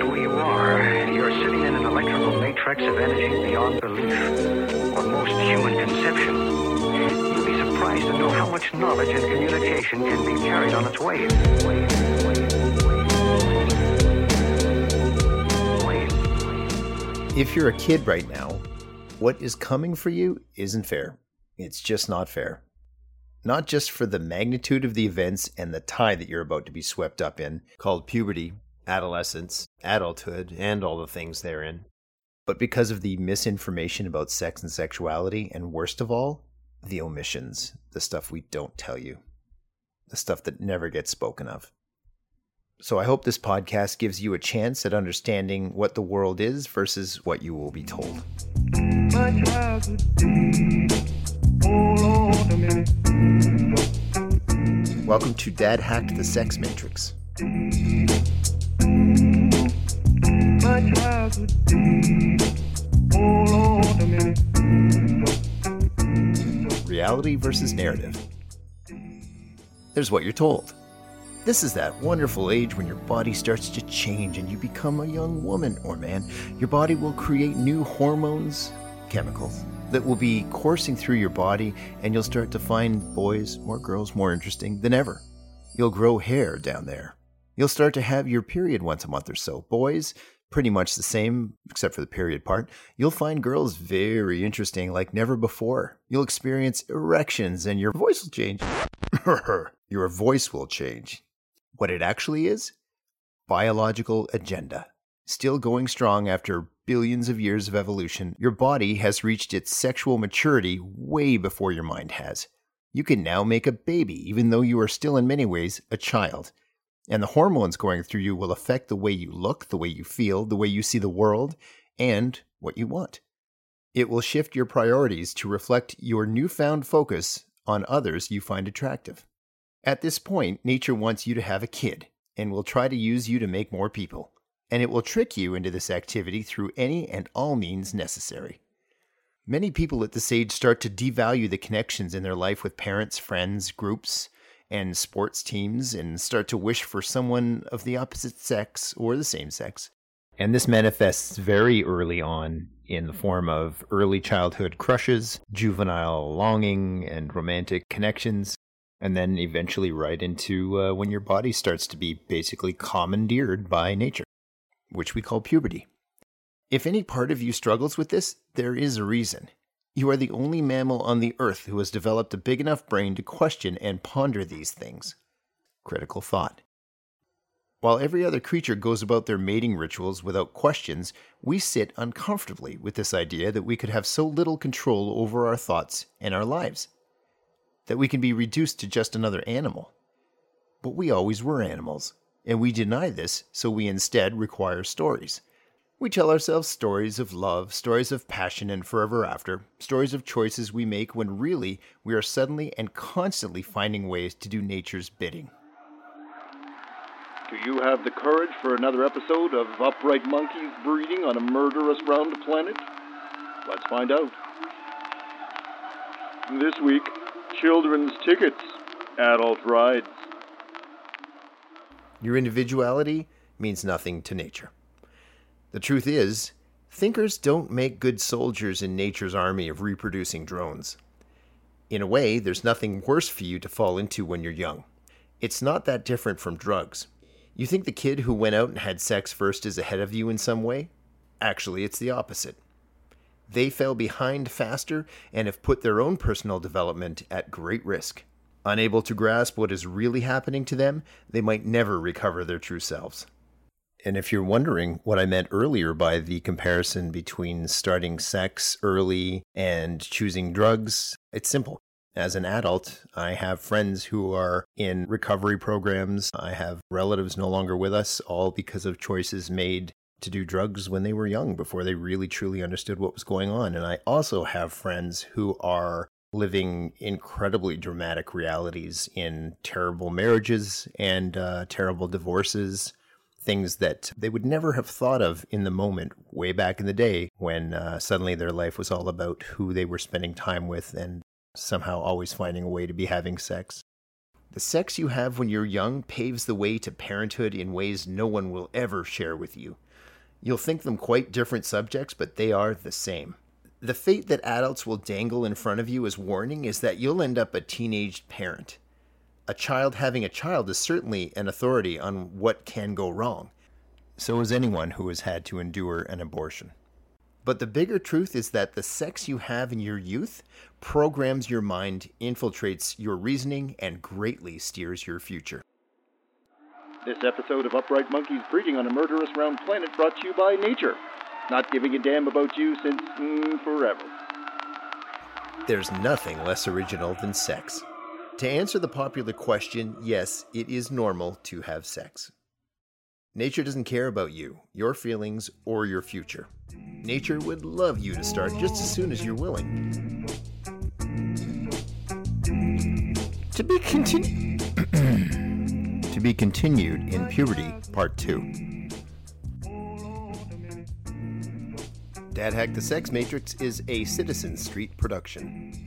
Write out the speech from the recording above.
right where you are, you're sitting in an electrical matrix of energy beyond belief, or most human conception. You'd be surprised to know how much knowledge and communication can be carried on its. If you're a kid right now, what is coming for you isn't fair. It's just not fair. Not just for the magnitude of the events and the tide that you're about to be swept up in, called puberty, adolescence, adulthood, and all the things therein, but because of the misinformation about sex and sexuality, and worst of all, the omissions, the stuff we don't tell you, the stuff that never gets spoken of. So I hope this podcast gives you a chance at understanding what the world is versus what you will be told. Welcome to Dad Hacked the Sex Matrix. Reality versus narrative. There's what you're told. This is that wonderful age when your body starts to change and you become a young woman or man. Your body will create new hormones, chemicals that will be coursing through your body, and you'll start to find boys or girls more interesting than ever. You'll grow hair down there. You'll start to have your period once a month or so. Boys, pretty much the same, except for the period part. You'll find girls very interesting like never before. You'll experience erections, and your voice will change. your voice will change. What it actually is? Biological agenda. Still going strong after billions of years of evolution, your body has reached its sexual maturity way before your mind has. You can now make a baby, even though you are still in many ways a child. And the hormones going through you will affect the way you look, the way you feel, the way you see the world, and what you want. It will shift your priorities to reflect your newfound focus on others you find attractive. At this point, nature wants you to have a kid and will try to use you to make more people and it will trick you into this activity through any and all means necessary. Many people at this age start to devalue the connections in their life with parents, friends, groups, and sports teams and start to wish for someone of the opposite sex or the same sex. And this manifests very early on in the form of early childhood crushes, juvenile longing, and romantic connections, and then eventually right into uh, when your body starts to be basically commandeered by nature which we call puberty. If any part of you struggles with this, there is a reason. You are the only mammal on the earth who has developed a big enough brain to question and ponder these things. Critical thought. While every other creature goes about their mating rituals without questions, we sit uncomfortably with this idea that we could have so little control over our thoughts and our lives, that we can be reduced to just another animal. But we always were animals and we deny this, so we instead require stories. We tell ourselves stories of love, stories of passion and forever after, stories of choices we make when really we are suddenly and constantly finding ways to do nature's bidding. Do you have the courage for another episode of Upright Monkeys breeding on a murderous round planet? Let's find out. This week, children's tickets, adult rides. Your individuality means nothing to nature. The truth is, thinkers don't make good soldiers in nature's army of reproducing drones. In a way, there's nothing worse for you to fall into when you're young. It's not that different from drugs. You think the kid who went out and had sex first is ahead of you in some way? Actually, it's the opposite. They fell behind faster and have put their own personal development at great risk. Unable to grasp what is really happening to them, they might never recover their true selves. And if you're wondering what I meant earlier by the comparison between starting sex early and choosing drugs, it's simple. As an adult, I have friends who are in recovery programs. I have relatives no longer with us, all because of choices made to do drugs when they were young before they really truly understood what was going on. And I also have friends who are living incredibly dramatic realities in terrible marriages and uh, terrible divorces, things that they would never have thought of in the moment way back in the day when uh, suddenly their life was all about who they were spending time with and somehow always finding a way to be having sex. The sex you have when you're young paves the way to parenthood in ways no one will ever share with you. You'll think them quite different subjects, but they are the same. The fate that adults will dangle in front of you as warning is that you'll end up a teenage parent. A child having a child is certainly an authority on what can go wrong. So is anyone who has had to endure an abortion. But the bigger truth is that the sex you have in your youth programs your mind, infiltrates your reasoning, and greatly steers your future. This episode of Upright Monkeys Breeding on a Murderous Round Planet brought to you by Nature. Not giving a damn about you since mm, forever. There's nothing less original than sex. To answer the popular question, yes, it is normal to have sex. Nature doesn't care about you, your feelings, or your future. Nature would love you to start just as soon as you're willing. To be continued. to be continued in Puberty, Part 2. Dad Hack the Sex Matrix is a Citizen Street production.